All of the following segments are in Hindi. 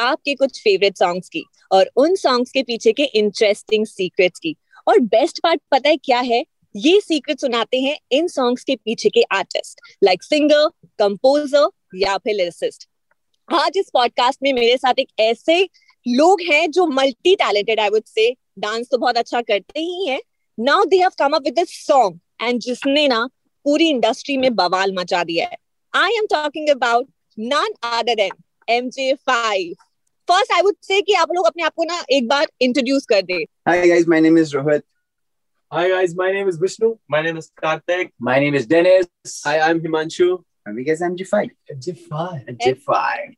आपके कुछ फेवरेट सॉन्ग्स की और उन सॉन्ग्स के पीछे के इंटरेस्टिंग सीक्रेट्स की। और बेस्ट पार्ट पता है क्या है? ये सीक्रेट सुनाते हैं इन सॉन्ग्स के पीछे के आर्टिस्ट लाइक सिंगर कंपोजर या फिर लिरिसिस्ट आज इस पॉडकास्ट में मेरे साथ एक ऐसे लोग हैं जो multi talented I would say dance तो बहुत अच्छा करते ही हैं। Now they have come up with song and जिसने ना पूरी इंडस्ट्री में बवाल मचा दिया है। I am talking about none other than MJ5 first I would say कि आप लोग अपने आप को ना एक बार इंट्रोड्यूस कर दे Hi guys, my name is Rohit. Hi guys, my name is Vishnu. My name is Karthik. My name is Dennis. Hi, I'm Himanshu. And we guys MG5. G5. G5.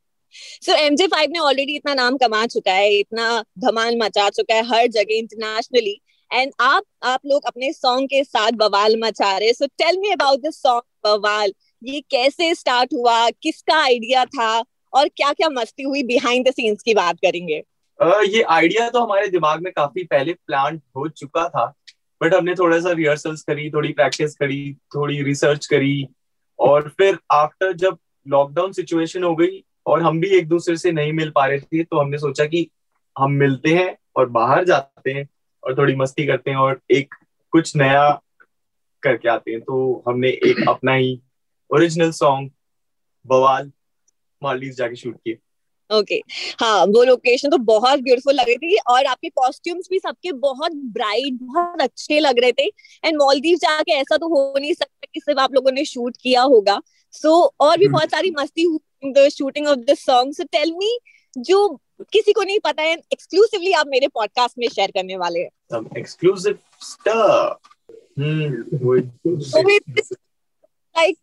So MJ5 ने ऑलरेडी इतना नाम कमा चुका है इतना धमाल मचा चुका है हर जगह इंटरनेशनली एंड आप आप लोग अपने सॉन्ग के साथ बवाल मचा रहे so tell me about this song Bawaal ये कैसे स्टार्ट हुआ किसका आइडिया था और क्या क्या मस्ती हुई बिहाइंड द सीन्स की बात करेंगे? Uh, ये आइडिया तो हमारे दिमाग में काफ़ी पहले प्लान हो चुका था बट हमने थोड़ा सा रिहर्सल्स करी थोड़ी प्रैक्टिस करी थोड़ी रिसर्च करी और फिर आफ्टर जब लॉकडाउन सिचुएशन हो गई और हम भी एक दूसरे से नहीं मिल पा रहे थे तो हमने सोचा कि हम मिलते हैं और बाहर जाते हैं और थोड़ी मस्ती करते हैं और एक कुछ नया करके आते हैं। तो हमने एक अपना ही ओरिजिनल सॉन्ग बवाल मालदीव जाके शूट किए। Okay okay. हाँ वो लोकेशन तो बहुत ब्यूटीफुल लग रही थी और आपके कॉस्ट्यूम्स भी सबके बहुत ब्राइट बहुत अच्छे लग रहे थे। एंड मालदीव जाके ऐसा तो हो नहीं सकता कि सिर्फ़ आप लोगों ने शूट किया होगा। सो so, और भी हम्म। बहुत सारी मस्ती हुई the shooting of this song so tell me जो किसी को नहीं पता है एक्सक्लूसिवली आप मेरे पॉडकास्ट में शेयर करने वाले हैं। some exclusive stuff. Hmm. So it's like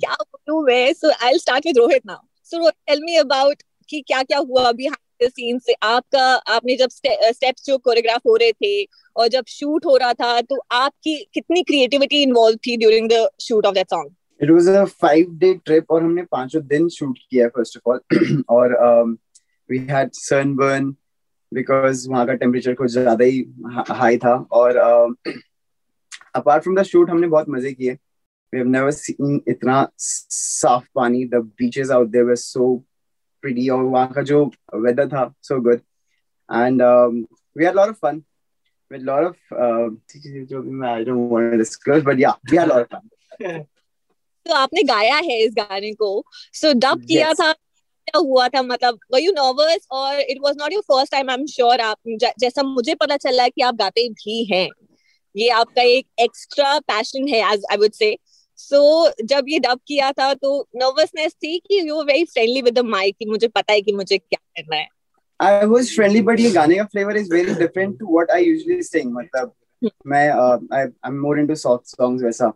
क्या बोलूँ मैं? So I will start with Rohit now so tell me कि क्या क्या हुआ बिहाइंड द सीन से। आपका, आपने जब स्टेप्स जो कोरियोग्राफ हो रहे थे और जब शूट हो रहा था तो आपकी कितनी क्रिएटिविटी इन्वॉल्व थी during the shoot of that song It was a five day trip और हमने पाँचों दिन shoot किया, first of all. और we had sunburn because वहाँ का temperature कुछ ज़्यादा ही high था। और apart from the shoot, हमने बहुत मज़े किए। We have never seen इतना साफ़ पानी the beaches out there were so pretty और वहाँ का जो weather था so good and um, we had a lot of fun with a lot of uh, I don't want to disclose but yeah we had a lot of fun तो आपने गाया है इस गाने को सो डब किया. था क्या हुआ था मतलब वर यू नर्वस और it was not your first time I am sure आप जैसा मुझे पता चला है कि आप गाते भी हैं ये आपका एक एक्स्ट्रा पैशन है as I would say so जब ये डब किया था तो नर्वसनेस थी कि you very friendly with the mic कि मुझे पता है कि मुझे क्या करना है I was friendly, but ये गाने का flavor is very different to what I usually sing. मतलब मैं uh, I I'm more into soft songs वैसा,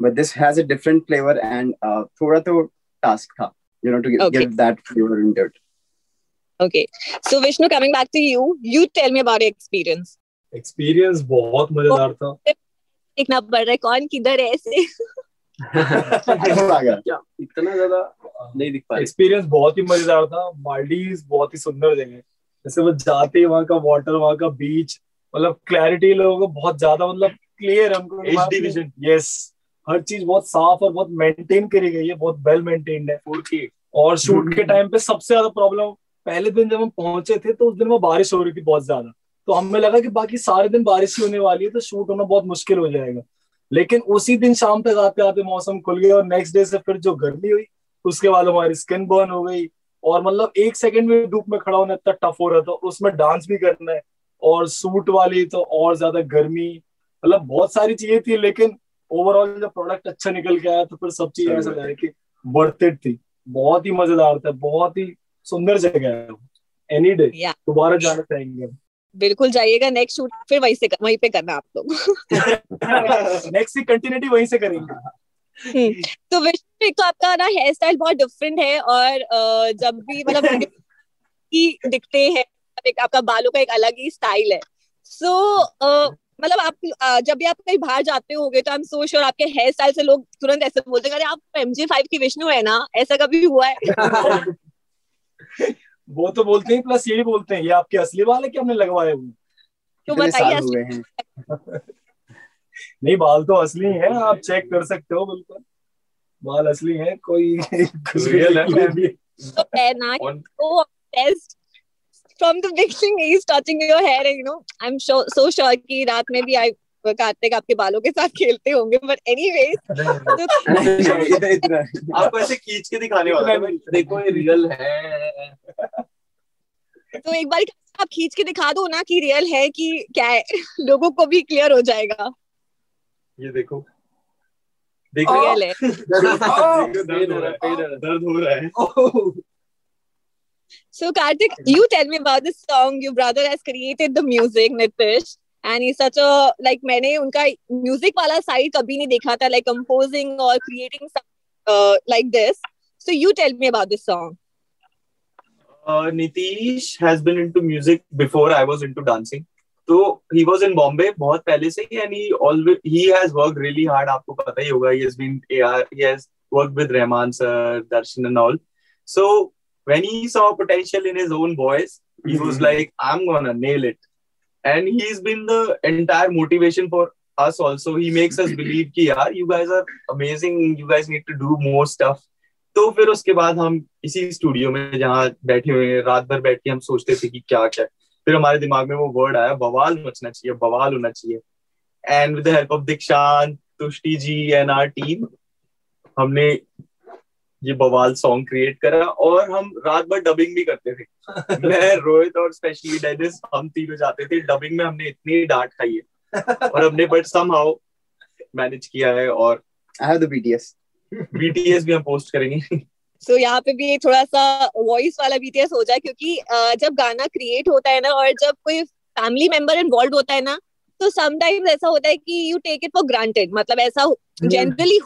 but this has a different flavor and uh, थोड़ा तो task था, you know, to give, Okay. give that flavor into it. Okay so Vishnu coming back to you you tell me about experience experience बहुत मज़ेदार था देखना पड़ रहा है कौन किधर है ऐसे इतना ज़्यादा नहीं दिख पा रही एक्सपीरियंस बहुत ही मज़ेदार था। मालदीव बहुत ही सुंदर जगह है। जैसे वो जाते ही वहाँ का वाटर वहाँ का बीच मतलब क्लैरिटी लोगों को बहुत ज़्यादा मतलब क्लियर हमको। Vision. यस हर चीज़ बहुत साफ़ और बहुत मेंटेन करी गई है बहुत वेल मेंटेन्ड है। और शूट के टाइम पे सबसे ज़्यादा प्रॉब्लम पहले दिन जब हम पहुँचे थे तो उस दिन वो बारिश हो रही थी बहुत ज़्यादा। तो हमें लगा कि बाकी सारे दिन बारिश ही होने वाली है तो शूट होना बहुत मुश्किल हो जाएगा। लेकिन उसी दिन शाम तक आते आते मौसम खुल गया और नेक्स्ट डे से फिर जो गर्मी हुई उसके बाद हमारी स्किन बर्न हो गई और मतलब एक सेकंड में धूप में खड़ा होना इतना टफ हो रहा था उसमें डांस भी करना है और सूट वाली तो और ज़्यादा गर्मी मतलब बहुत सारी चीज़ें थी लेकिन ओवरऑल जब प्रोडक्ट अच्छा निकल के आया तो फिर सब चीज़ें ऐसा लगा कि वर्थ इट थी। बहुत ही मज़ेदार था बहुत ही सुंदर जगह है एनी डे दोबारा जाना चाहेंगे बिल्कुल जाइएगा नेक्स्ट शूट फिर वहीं से वहीं पे करना आप लोग। नेक्स्ट की कंटिन्यूटी वहीं से करेंगे। तो विष्णु एक तो आपका ना हेयर स्टाइल बहुत डिफरेंट है और जब भी मतलब की दिखते हैं एक आपका बालों का एक अलग ही स्टाइल है। सो so, मतलब आप जब भी आप कहीं बाहर जाते होगे तो आई एम सो श्योर आपके हेयर स्टाइल से लोग तुरंत ऐसे बोलते हैं अरे आप एम जी फाइव की विष्णु है ना? ऐसा कभी हुआ है? वो तो बोलते हैं प्लस ये भी बोलते हैं ये आपके असली बाल है कि हमने लगवाए हुए तो बताइए साल हुए हैं नहीं बाल तो असली हैं आप चेक कर सकते हो बिल्कुल बाल असली हैं कोई कुछ भी Real है। नहीं है। तो है ना On- so obsessed from the beginning he's touching your hair and you know I'm so so sure कि रात में भी आई कार्तिक आपके बालों के साथ खेलते होंगे बट इधर इधर आपको ऐसे खींच के दिखाने वाला देखो ये रियल है। तो एक बार आप खींच के दिखा दो ना कि रियल है कि क्या है लोगों को भी क्लियर हो जाएगा। ये देखो। देखो। रियल है। दर्द हो रहा है दर्द हो रहा है So Karthik, you tell me about this song. Your brother has created the music, Nitish, and he such like मैंने उनका म्यूज़िक वाला साइड कभी नहीं देखा था लाइक कंपोजिंग और creating like this so you tell me about this song Nitish has been into music before I was into dancing तो ही वाज इन बॉम्बे बहुत पहले से ही and he always he has work really hard आपको पता ही होगा he has been AR he has work with Rahman sir Darshan and all so when he saw potential in his own voice he was like I am gonna nail it and he's been the entire motivation for us also. He makes us believe कि यार, you guys are amazing, you guys need to do more stuff. तो फिर उसके बाद हम इसी स्टूडियो में जहाँ बैठे हुए हैं, रात भर बैठ के हम सोचते थे कि क्या क्या फिर हमारे दिमाग में वो वर्ड आया, बवाल मचना चाहिए, बवाल होना चाहिए। And with the help of Dikshant Tushti ji and our team हमने ये बवाल सॉन्ग क्रिएट करा और हम रात भर डबिंग भी करते थे। मैं रोहित और स्पेशली डेनिस हम तीनों जाते थे। डबिंग में हमने इतनी डांट खाई है। और हमने बट समहाउ मैनेज किया है और I have the BTS. BTS भी हम पोस्ट करेंगे। So यहाँ पे भी थोड़ा सा वॉइस वाला बीटीएस हो जाए क्योंकि जब गाना क्रिएट होता है ना और जब कोई फैमिली मेंबर इन्वॉल्व होता है ना तो समटाइम्स ऐसा होता है कि you take it for granted मतलब ऐसा जनरली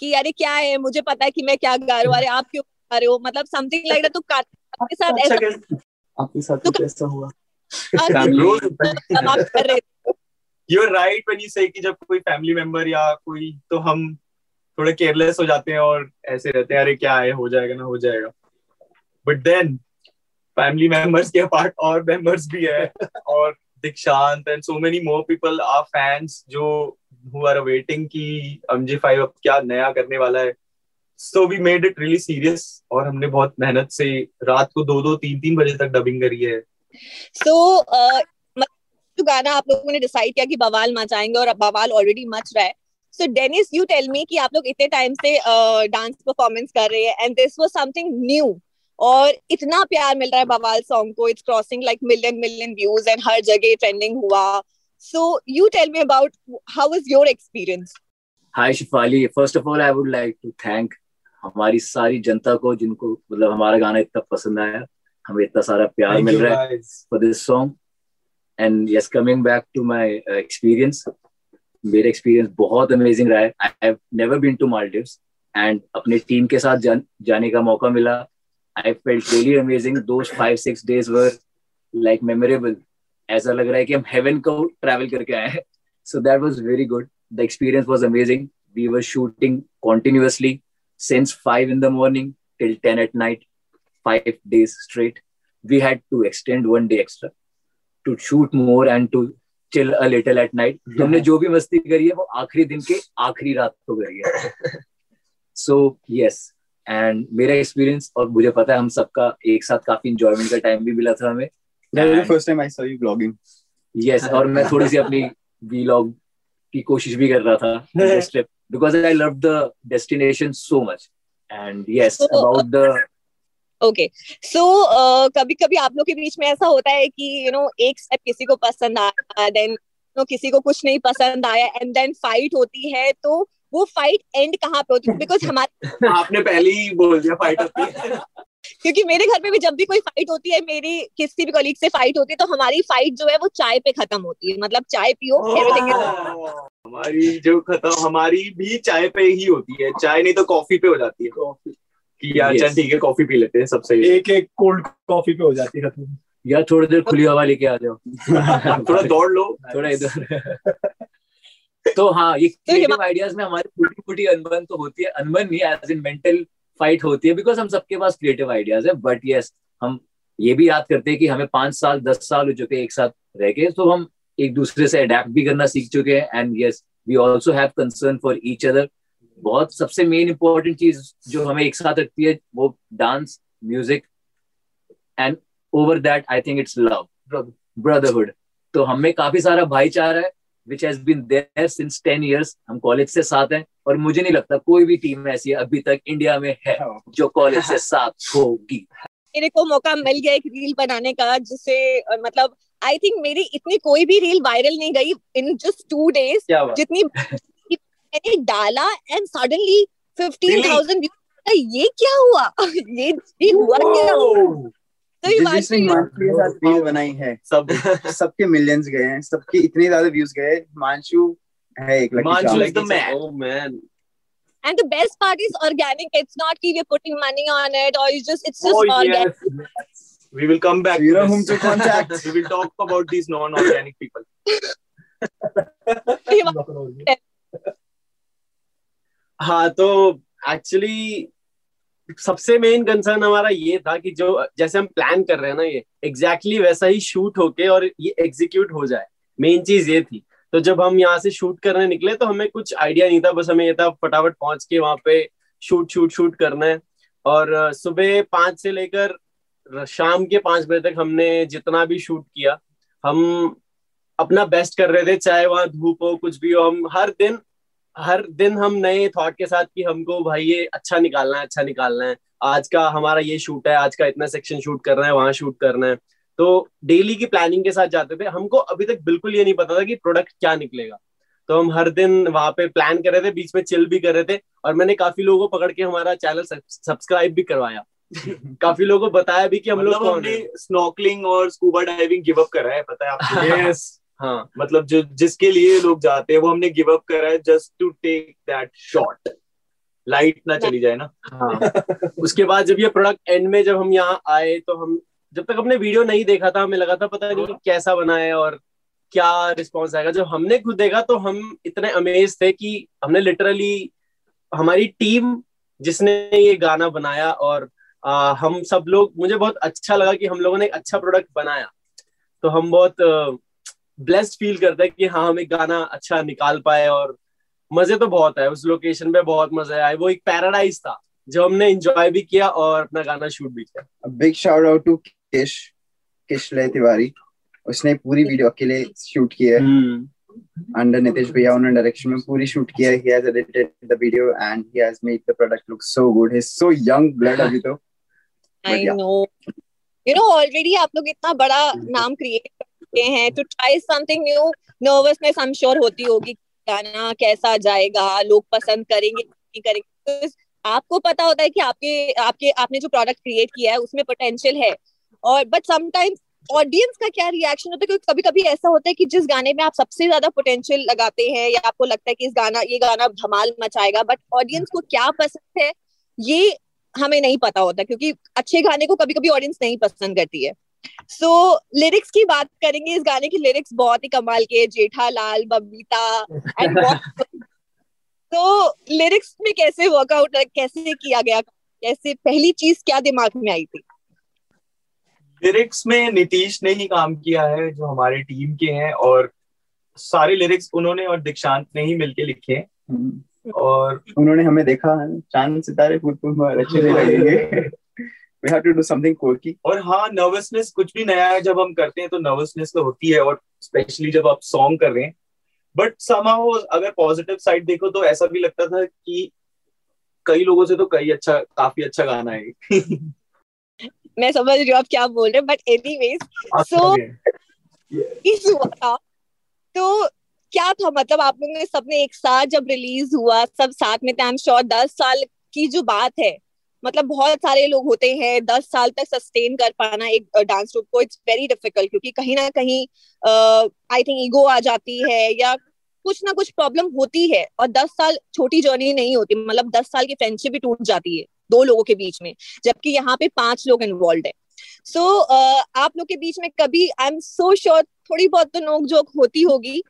कि अरे क्या है? मुझे पता है कि मैं क्या गा रहा हूँ। अरे आप क्यों गा रहे हो? मतलब समथिंग लाइक तो आपके साथ अच्छा ऐसा आपके साथ तो- ऐसा हुआ? रोज तब आप कर रहे you are right when you say कि जब कोई फैमिली मेंबर या कोई तो हम थोड़े केयरलेस हो जाते हैं और ऐसे रहते हैं अरे क्या है? हो जाएगा ना हो जाएगा। बट देन फैमिली मेंबर्स के पार्ट और मेंबर्स भी है। और Dikshant and so many more people are fans जो हु आर वेटिंग कि एमजी फाइव अब क्या नया करने वाला है। So we made it really serious और हमने बहुत मेहनत से रात को दो दो तीन तीन बजे तक डबिंग करी है। सो जो गाना आप लोगों ने डिसाइड किया कि बवाल मचाएँगे और बवाल ऑलरेडी मच रहा है। So Dennis you tell me कि आप लोग इतने टाइम से डांस परफॉर्मेंस कर रहे हैं and this was something new और इतना प्यार मिल रहा है बवाल सॉन्ग को। It's crossing like million million views and हर जगह ट्रेंडिंग हुआ। So you tell me about how was your experience hi Shifali first of all I would like to thank हमारी सारी जनता को जिनको मतलब हमारा गाना इतना पसंद आया। हमें इतना सारा प्यार मिल रहा है for this song. And yes, coming back to my uh, experience, मेरा एक्सपीरियंस बहुत अमेजिंग रहा है। I have never been to Maldives and अपने टीम के साथ जान, जाने का मौका मिला। I felt really amazing those five six days were like memorable ऐसा लग रहा है कि हम हेवन को ट्रैवल करके आए हैं। So that was very good the experience was amazing we were shooting continuously since five in the morning till ten at night five days straight. We had to extend one day extra to shoot more and to chill a little at night. तो हमने जो भी मस्ती करी है वो आखिरी दिन के आखिरी रात को करी है। सो यस एंड मेरा एक्सपीरियंस और मुझे पता है हम सबका एक साथ काफ़ी इंजॉयमेंट का टाइम भी मिला था हमें। That was the first time I saw you vlogging. Yes और मैं थोड़ी सी अपनी वीलॉग की कोशिश भी कर रहा था trip because I love the destination so much and yes So, about the okay so कभी कभी आप लोग के बीच में ऐसा होता है कि यू नो एक स्टेप किसी को पसंद आया देन नो किसी को कुछ नहीं पसंद आया एंड देन फाइट होती है तो वो फाइट एंड कहाँ पे होती है? बिकॉज़ हमारे आपने पहले ही बोल दिया फाइट होती है। क्योंकि मेरे घर पे भी जब भी कोई फाइट होती है मेरी किसी भी कलीग से फाइट होती है तो हमारी फाइट जो है वो चाय पे खत्म होती है। मतलब चाय पियो एवरीथिंग हमारी जो खत्म हमारी भी चाय पे ही होती है। चाय नहीं तो कॉफ़ी पे हो जाती है। कि यार चल ठीक है कॉफ़ी पी लेते हैं सबसे। एक एक कोल्ड कॉफ़ी पे हो जाती है खत्म। या थोड़ी देर खुली हवा लेके आ जाओ। थोड़ा दौड़ लो। थोड़ा इधर। तो हाँ ये क्रिएटिव आइडियाज़ में हमारी छोटी मोटी अनबन तो होती है। अनबन नहीं एज इन मेंटल फाइट होती है बिकॉज़ हम सबके पास क्रिएटिव आइडियाज़ है बट यस हम ये भी याद करते हैं कि हमें पाँच साल दस साल हो चुके एक साथ रह के तो हम एक दूसरे से अडेप्ट भी करना सीख चुके हैं and yes we also have concern for each other बहुत सबसे मेन इंपॉर्टेंट चीज़ जो हमें एक साथ रखती है वो dance music and over that I think it's love brotherhood तो हमें काफ़ी सारा भाईचारा है which has been there since ten years हम कॉलेज से साथ हैं और मुझे नहीं लगता कोई भी टीम ऐसी अभी तक इंडिया में है जो कॉलेज से साथ होगी। मेरे को मौका मिल गया एक रील बनाने का जिससे मतलब आई थिंक मेरी इतनी कोई भी रील वायरल नहीं गई इन जस्ट टू डेज़ जितनी मैंने डाला एंड सडनली फिफ्टीन थाउज़ेंड ये क्या हुआ? ये, ये हुआ क्या? तो हिमांशु के साथ रील बनाई है सब सबके मिलियंस गए हैं सबके इतने ज़्यादा व्यूज़ गए हिमांशु है एक Himanshu is the man oh man And the best part is organic. It's not that we're putting money on it or it's just it's just oh, organic. Yes. We will come back. So you know whom to contact. we will talk about these non-organic people. हाँ तो एक्चुअली सबसे मेन कंसर्न हमारा ये था कि जो, जैसे हम प्लान कर रहे हैं ना ये एग्जैक्टली exactly वैसा ही शूट होके और ये एग्जीक्यूट हो जाए। मेन चीज़ ये थी। तो जब हम यहाँ से शूट करने निकले तो हमें कुछ आइडिया नहीं था, बस हमें ये था फटाफट पहुँच के वहाँ पे शूट शूट शूट करना है। और सुबह पाँच से लेकर शाम के पाँच बजे तक हमने जितना भी शूट किया, हम अपना बेस्ट कर रहे थे, चाहे वहाँ धूप हो, कुछ भी हो, हम हर दिन हर दिन हम नए थॉट के साथ कि हमको भाई ये अच्छा निकालना है अच्छा निकालना है। आज का हमारा ये शूट है आज का इतना सेक्शन शूट करना है वहाँ शूट करना है। तो डेली की प्लानिंग के साथ जाते थे हमको अभी तक बिल्कुल ये नहीं पता था कि प्रोडक्ट क्या निकलेगा। तो हम हर दिन वहाँ पे प्लान कर रहे थे बीच में चिल भी कर रहे थे और मैंने काफ़ी लोगों को पकड़ के हमारा चैनल सब्सक्राइब भी करवाया। काफ़ी लोगों को बताया भी कि हम लोग मतलब स्नॉकलिंग और स्कूबा डाइविंग गिव अप करा है पता है आपको? हाँ मतलब जो जिसके लिए लोग जाते हैं वो हमने गिव अप करा है just to take that shot light ना चली जाए ना। हाँ। उसके बाद जब ये प्रोडक्ट एंड में जब हम यहाँ आए तो हम जब तक हमने वीडियो नहीं देखा था हमें लगा था पता नहीं हाँ। कैसा बना है और क्या रिस्पॉन्स आएगा। जब हमने खुद देखा तो हम इतने अमेज थे कि हमने लिटरली हमारी टीम जिसने ये गाना बनाया और आ, हम सब लोग मुझे बहुत अच्छा लगा कि हम लोगों ने एक अच्छा प्रोडक्ट बनाया। तो हम बहुत ब्लेस्ड फील करता है कि हाँ हम एक गाना अच्छा निकाल पाए और मज़े तो बहुत है उस लोकेशन पे बहुत मज़ा आया वो एक पैराडाइज था जो हमने एंजॉय भी किया और अपना गाना शूट भी किया। बिग शाउट आउट टू किश किशले तिवारी उसने पूरी वीडियो अकेले शूट की है। अंडर नितेश भैया उन्होंने डायरेक्शन में पूरी शूट किया है। He has edited the video and he has made the product look so good he is so young blood अभी तो। I know you know already आप लोग इतना बड़ा नाम क्रिएट करते हैं to try something new nervousness I am sure होती होगी, गाना कैसा जाएगा, लोग पसंद करेंगे, नहीं करेंगे आपको पता होता है कि आपके आपके, आपने जो प्रोडक्ट क्रिएट किया है, उसमें पोटेंशियल है। और बट समटाइम्स ऑडियंस का क्या रिएक्शन होता है, क्योंकि कभी कभी ऐसा होता है कि जिस गाने में आप सबसे ज़्यादा पोटेंशियल लगाते हैं, या आपको लगता है कि इस गाना, ये गाना धमाल मचाएगा बट ऑडियंस को क्या पसंद है, ये हमें नहीं पता होता, क्योंकि अच्छे गाने को कभी कभी ऑडियंस नहीं पसंद करती है। सो so, लिरिक्स की बात करेंगे इस गाने की लिरिक्स बहुत ही कमाल के जेठा लाल बबीता एंड तो लिरिक्स में कैसे वर्कआउट कैसे किया गया कैसे पहली चीज़ क्या दिमाग में आई थी? लिरिक्स में नीतीश ने ही काम किया है जो हमारे टीम के हैं और सारे लिरिक्स उन्होंने और दीक्षांत ने ही मिलके लिखे हैं। हम्म। और उन्होंने हमें देखा चाँद सितारे फूल फूल अच्छे लगेंगे we have to do something quirky. और हाँ नर्वसनेस कुछ भी नया है जब हम करते हैं तो नर्वसनेस तो होती है और स्पेशली जब आप सॉन्ग कर रहे हैं। बट समाहो अगर पॉजिटिव साइड देखो तो ऐसा भी लगता था कि कई लोगों से तो कई अच्छा काफ़ी अच्छा गाना है। मैं समझ रही हूँ आप क्या बोल रहे हैं बट एनीवेज सो इस हुआ था। तो क्या था मतलब आप लोगों ने सबने एक साथ जब रिलीज़ हुआ सब साथ में थे आई एम श्योर दस साल की जो बात है मतलब बहुत सारे लोग होते हैं दस साल तक सस्टेन कर पाना एक डांस ग्रुप को इट्स वेरी डिफ़िकल्ट क्योंकि कहीं ना कहीं आई थिंक ईगो आ जाती है या कुछ ना कुछ प्रॉब्लम होती है और दस साल छोटी जर्नी नहीं होती मतलब दस साल की फ्रेंडशिप भी टूट जाती है दो लोगों के बीच में जबकि यहाँ पे पाँच लोग इन्वॉल्व है। सो so, uh, आप लोग के बीच में कभी आई एम सो श्योर थोड़ी बहुत तो नोक जोक होती होगी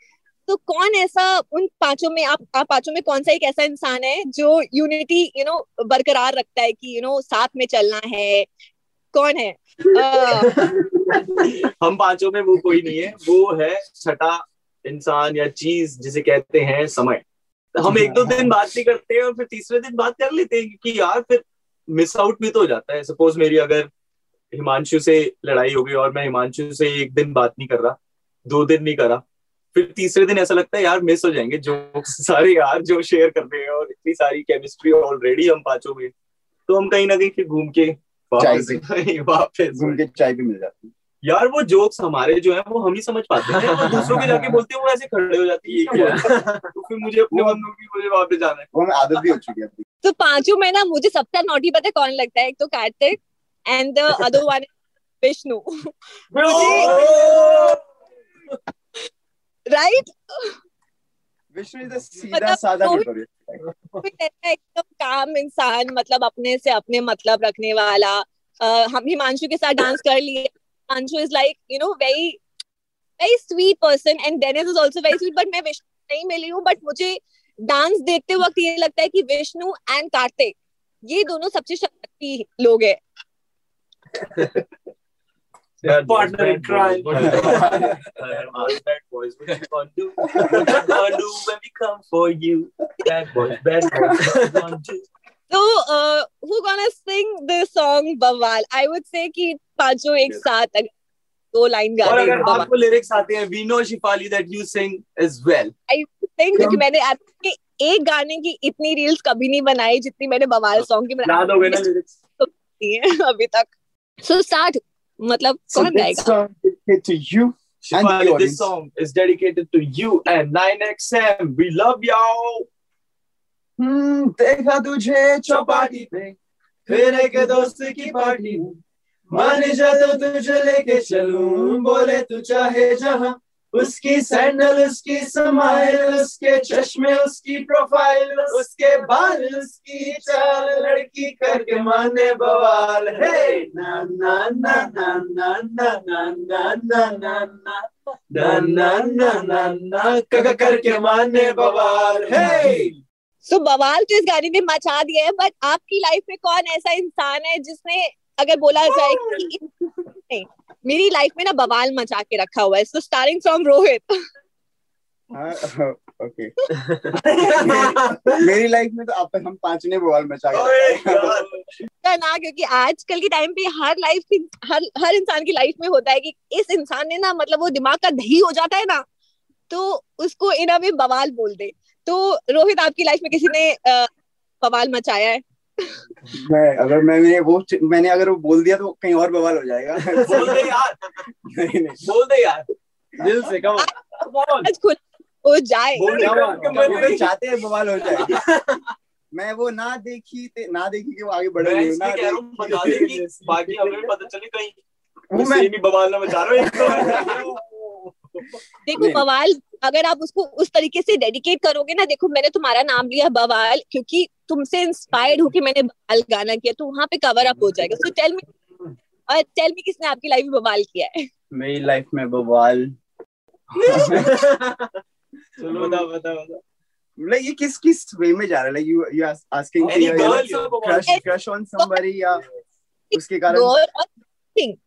तो कौन ऐसा उन पाँचों में आप आप पाँचों में कौन सा एक ऐसा इंसान है जो यूनिटी यू नो बरकरार रखता है कि यू you नो know, साथ में चलना है? कौन है? uh... हम पाँचों में वो कोई नहीं है। वो है छठा इंसान या चीज़ जिसे कहते हैं समय। हम एक दो दिन बात नहीं करते हैं और फिर तीसरे दिन बात कर लेते हैं क्योंकि यार फिर मिस आउट भी तो हो जाता है। सपोज़ मेरी अगर हिमांशु से लड़ाई हो गई और मैं हिमांशु से एक दिन बात नहीं कर रहा दो दिन नहीं करा फिर तीसरे दिन ऐसा लगता है यार मिस हो जाएँगे जो सारे यार जो शेयर कर रहे हैं और इतनी सारी केमिस्ट्री ऑलरेडी हम पाँचों में। तो हम कहीं ना कहीं फिर घूम के वापस घूम के चाय भी मिल जाती। है यार वो जोक्स हमारे जो है वो हम ही समझ पाते हैं। और दूसरों के जाके बोलते हैं वो ऐसे खड़े हो जाती है तो फिर मुझे अपने बंदों की मुझे वापस जाना है। वो आदत भी हो चुकी है तो पाँचों में ना मुझे सबसे नोटी पता है कौन लगता है? एक तो Kartik and the other one Vishnu right Vishnu is सीधा साधा एकदम काम इंसान मतलब अपने से अपने मतलब रखने वाला। हम हिमांशु के साथ डांस कर लिए। Anshu is like, you know, very, very sweet person and Dennis is also very sweet, but मैं विष्णु नहीं मिली हूँ बट मुझे डांस देखते वक्त ये लगता है कि विष्णु एंड कार्तिक ये दोनों सबसे शक्ति लोग हैं। partner in crime. bad boys, what you gonna do? What you gonna do when we come for you? Bad boys, bad boys, what you gonna do? So, uh, who gonna sing the song Bawal? I would say कि पाँचों एक साथ दो लाइन गा और अगर आपको लिरिक्स आते हैं we know Shifali that you sing as well I think क्योंकि मैंने आपके एक गाने की इतनी रील्स कभी नहीं बनाई जितनी मैंने बवाल सॉन्ग की बनाई ना लिरिक्स अभी तक सो स्टार्ट मतलब कौन गाएगा? Hmm, देखा तुझे चौपाटी पे फिर एक दोस्त की पार्टी। में मान जा तो तुझे लेके चलू बोले तू चाहे जहाँ। उसकी सैंडल उसकी समाइल उसके चश्मे उसकी प्रोफ़ाइल उसके बाल उसकी चाल लड़की करके माने बवाल है ना ना ना ना ना ना ना ना ना ना ना ना ना ना ना करके माने बवाल है सो बवाल तो इस गाने ने मचा दिया है बट आपकी लाइफ में कौन ऐसा इंसान है जिसने अगर बोला जाए कि मेरी लाइफ में ना बवाल मचा के रखा हुआ है so starting from Rohit okay मेरी लाइफ में तो आप हम पाँच ने बवाल मचा के ना क्योंकि आजकल के टाइम पे हर लाइफ की हर हर इंसान की लाइफ में होता है कि इस इंसान ने ना मतलब वो दिमाग का दही हो जाता है ना तो उसको इन वे बवाल बोल दे। तो रोहित आपकी लाइफ में किसी ने बवाल मचाया है? मैं अगर मैंने वो मैंने अगर वो बोल दिया तो कहीं और बवाल हो जाएगा। बोल दे यार। नहीं नहीं। बोल दे यार। दिल से कम खुद हो जाए। बोल चाहते हैं बवाल हो जाए। मैं वो ना देखी ते, ना देखी कि वो आगे बढ़ रही हूँ ना बता दे कि बाकी हमें भी पता चले कहीं। वो मैं भी बवाल ना मचा रहा हूँ। देखो बवाल अगर आप उसको उस तरीके से डेडिकेट करोगे ना देखो मैंने तुम्हारा नाम लिया बवाल क्योंकि तुमसे इंस्पायर्ड होके मैंने बवाल गाना किया तो वहाँ पे कवर अप हो जाएगा। सो टेल मी और टेल मी किसने आपकी लाइफ में बवाल किया है? मेरी लाइफ में बवाल। चलो। बता बता बता। like ये किस किस वे में जा रहा है? Like you you asking Any girl, crush crush on somebody या उसके कारण?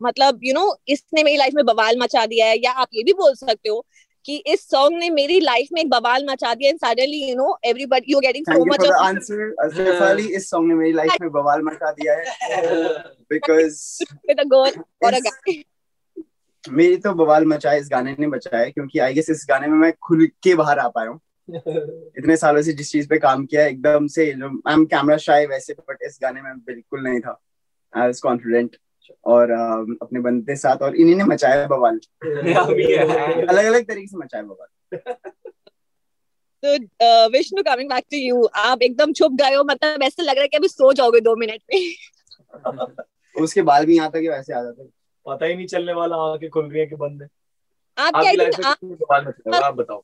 मतलब यू you नो know, इसने मेरी लाइफ में बवाल मचा दिया है या आप ये भी बोल सकते हो कि इस सॉन्ग ने मेरी लाइफ में एक बवाल मचा दिया and suddenly you know everybody you getting so much of answer Ashraf Ali इस सॉन्ग ने मेरी लाइफ में बवाल मचा दिया है बिकॉज़ विद अ गर्ल और अ गाय मेरी तो बवाल मचाए इस गाने ने बचाया क्योंकि आई गेस इस गाने में मैं खुल के बाहर आ पाया हूँ इतने सालों से जिस चीज़ पे काम किया एकदम से आई एम कैमरा शाय वैसे बट इस गाने में बिल्कुल नहीं था. आई वाज कॉन्फिडेंट और अपने बंदे साथ और इन्हीं ने मचाया बवाल। अलग अलग तरीके से मचाया बवाल। तो Vishnu coming back to you आप एकदम छुप गए हो मतलब ऐसे लग रहा है कि अभी सो जाओगे दो मिनट में उसके बाल भी यहाँ तक वैसे आ जाते पता ही नहीं चलने वाला आके खुल रही है कि बंद है। आप क्या आप, आप बताओ।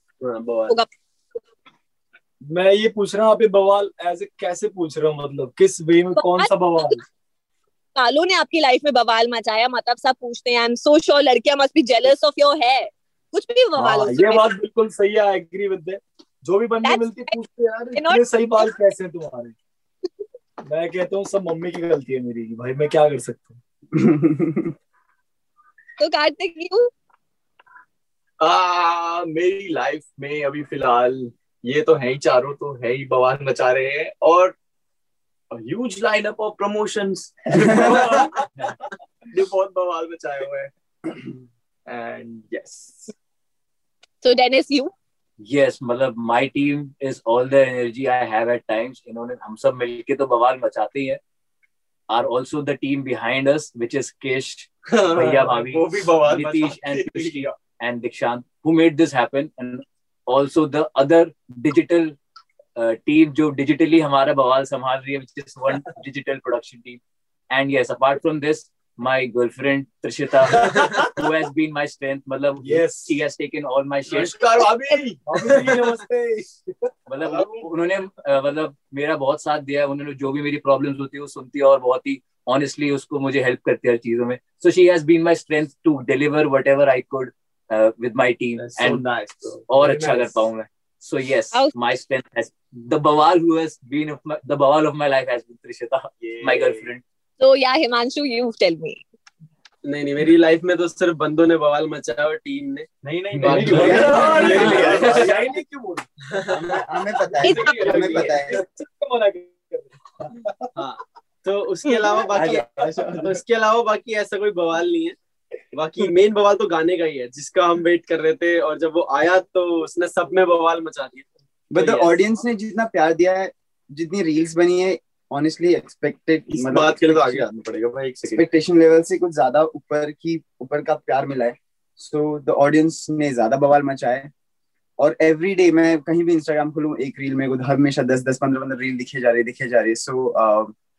मैं ये पूछ रहा हूँ आप ये बवाल एज ए कैसे पूछ रहे हो मतलब किस वे में कौन सा बवाल कालो ने आपकी लाइफ में बवाल मचाया मतलब सब पूछते हैं। आई एम सो श्योर लड़कियाँ must be jealous of your hair कुछ भी बवाल हाँ, हो ये बात बिल्कुल सही है आई एग्री विद जो भी बंदे मिलती पूछते यार इतने सही बाल कैसे हैं तुम्हारे? मैं कहता हूँ सब मम्मी की गलती है मेरी भाई मैं क्या कर सकता हूँ? तो कार्तिक यू आ, मेरी लाइफ में अभी फ़िलहाल ये तो है ही चारों तो है ही बवाल मचा रहे हैं। और ह्यूज लाइनअप ऑफ़ प्रमोशंस बहुत बवाल मचाए हुए हैं एंड यस तो डेनिस यू यस मतलब my team is all the energy I have at times इन्होंने हम सब मिलके तो बवाल मचाते ही है। Are also the team behind us which is Kesh भैया भाभी वो Nitish and Krishti and Dikshant who made this happen and also the other digital team जो डिजिटली हमारा बवाल संभाल रही है is one digital production team and yes apart from this my girlfriend Trishita who has been my strength मतलब yes she has taken all my share नमस्कार अभी नमस्ते. मतलब उन्होंने मतलब मेरा बहुत साथ दिया उन्होंने जो भी मेरी प्रॉब्लम्स होती है वो सुनती है और बहुत ही ऑनेस्टली उसको मुझे हेल्प करती है हर चीज़ों में. So she has been my strength to deliver what I could with my team and और अच्छा कर पाऊँ so yes How- my strength has the बवाल हु हैज़ बीन द बवाल of my life has been Trishita Yeah. My girlfriend तो या हिमांशु यू टेल मी नहीं नहीं मेरी लाइफ में तो सिर्फ़ बंदों ने बवाल मचाया और टीम ने। नहीं नहीं क्यों बोल? हमें पता है। हमें पता है। हाँ। तो उसके अलावा बाकी तो उसके अलावा बाकी ऐसा कोई बवाल नहीं है। बाकी मेन बवाल तो गाने का ही है जिसका हम वेट कर रहे थे और जब वो आया तो उसने सब में बवाल मचा दिया। बट द ऑडियंस ने जितना प्यार दिया है जितनी रील्स बनी है ऑनेस्टली एक्सपेक्टेड इस बात के लिए तो आगे आना पड़ेगा भाई एक सेकंड एक्सपेक्टेशन लेवल से कुछ ज़्यादा ऊपर की ऊपर का प्यार मिला है। सो द ऑडियंस ने ज़्यादा बवाल मचाया है। और एवरी डे मैं कहीं भी इंस्टाग्राम खोलूं एक रील में हमेशा दस दस पंद्रह पंद्रह रील दिखे जा रही दिखे जा रही। So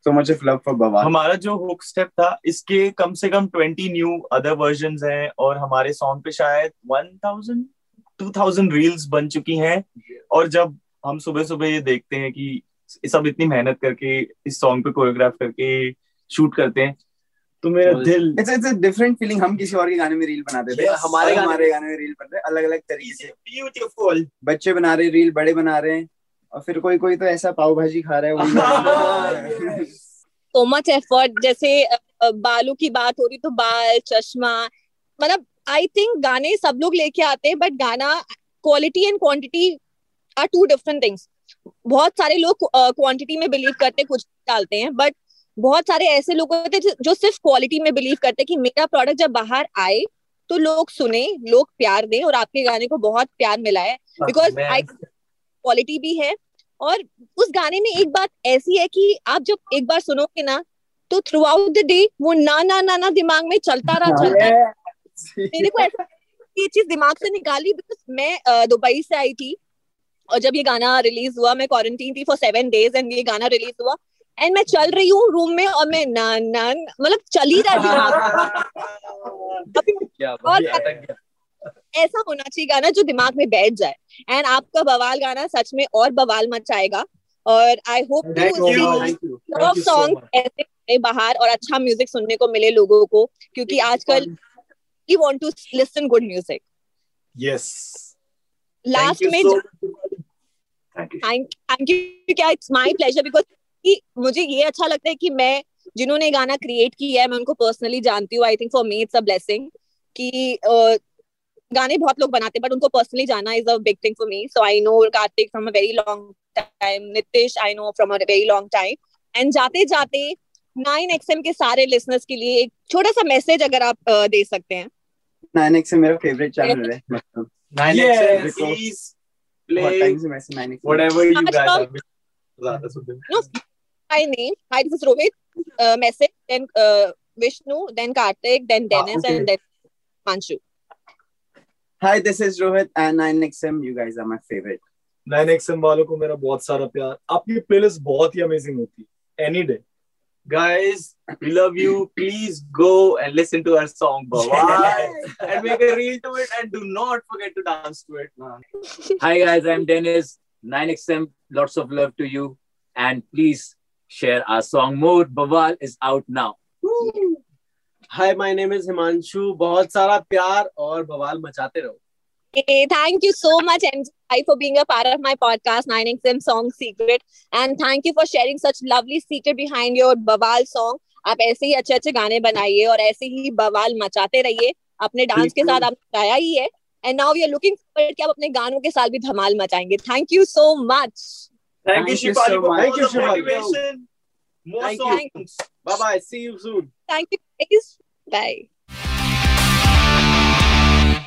so much of love for बवाल हमारा जो हुक स्टेप था इसके कम से कम ट्वेंटी न्यू अदर वर्जन हैं और हमारे सॉन्ग पे शायद one thousand two thousand reels बन चुकी हैं। और जब हम सुबह सुबह ये देखते हैं कि सब इतनी मेहनत करके इस सॉन्ग पे कोरियोग्राफ करके शूट करते हैं तो मेरा दिल it's it's a different feeling हम किसी और के गाने में रील बनाते थे। हमारे गाने हमारे गाने में रील बन रहे अलग अलग तरीके से। ब्यूटीफुल बच्चे बना रहे रील बड़े बना रहे हैं। और फिर कोई कोई तो ऐसा पाव भाजी खा रहा है है। सो मच एफर्ट जैसे बालों की बात हो रही तो बाल चश्मा मतलब आई थिंक गाने सब लोग लेके आते हैं बट गाना quality and quantity are two different things बहुत सारे लोग क्वांटिटी uh, में बिलीव करते हैं, कुछ डालते हैं बट बहुत सारे ऐसे लोग होते हैं जो- जो सिर्फ़ क्वालिटी में बिलीव करते हैं कि मेरा प्रोडक्ट जब बाहर आए तो लोग सुने लोग प्यार दें और आपके गाने को बहुत प्यार मिला है। बिकॉज़ आई क्वालिटी भी है और उस गाने में एक बात ऐसी है कि आप जब एक बार सुनोगे ना तो थ्रू आउट द डे वो ना ना ना ना दिमाग में चलता रहा चलता रहा मेरे को ऐसा ये चीज़ दिमाग से निकाली बिकॉज़ मैं दुबई से आई थी और जब ये गाना रिलीज़ हुआ मैं क्वारंटीन थी फॉर सेवन डेज़ एंड ये गाना रिलीज़ हुआ एंड मैं चल रही हूँ रूम में और मैं ना ना मतलब चल ही रहा दिमाग और बात है। अटक गया। ऐसा होना चाहिए गाना जो दिमाग में बैठ जाए। एंड आपका बवाल गाना सच में और बवाल मचाएगा और I hope to. Love song ऐसे बाहर और अच्छा म्यूज़िक सुनने को मिले लोगों को क्योंकि आजकल we want to listen good music Yes. Last में थैंक यू यू क्या इट्स माय प्लेजर बिकॉज़ मुझे ये अच्छा लगता है कि मैं जिन्होंने गाना क्रिएट किया है मैं उनको पर्सनली जानती हूँ। I think for me it's a blessing कि अ, गाने बहुत लोग बनाते हैं बट उनको पर्सनली जाना is a big thing for me so I know Kartik from a very long time Nitish I know from a very long time and जाते जाते नाइन एक्सएम के सारे लिसनर्स के लिए एक छोटा सा मैसेज अगर आप अ, दे सकते हैं। नाइन एक्स मेरा फेवरेट चैनल है मतलब। Nine X whatever you Much guys love. have been ज़्यादा सुनते no my name hi this is Rohit. Uh, message then uh, Vishnu then Kartik then Dennis okay. and then Manshu Hi, this is Rohit and 9XM. You guys are my favorite. Nine XM वालों को मेरा बहुत सारा प्यार आपकी प्लेलिस्ट बहुत ही अमेजिंग होती है any day Guys, we love you. Please go and listen to our song Bawal and make a reel to it and do not forget to dance to it. man. Hi guys, I'm Dennis. 9XM, lots of love to you. And please share our song More Bawal is out now. Hi my name is Himanshu बहुत सारा प्यार और बवाल मचाते रहो। Thank you so much MG for being a part of my podcast nine X M song secret and thank you for sharing such lovely secret behind your बवाल सॉन्ग आप ऐसे ही अच्छे अच्छे गाने बनाइए और ऐसे ही बवाल मचाते रहिए। अपने डांस के साथ आप गाया ही है। And now you are looking forward कि आप अपने गानों के साथ भी धमाल मचाएँगे। Thank you so much thank you Shivali thank you Shivali more songs bye bye see you soon thank you guys bye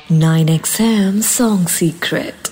9XM Song Secret.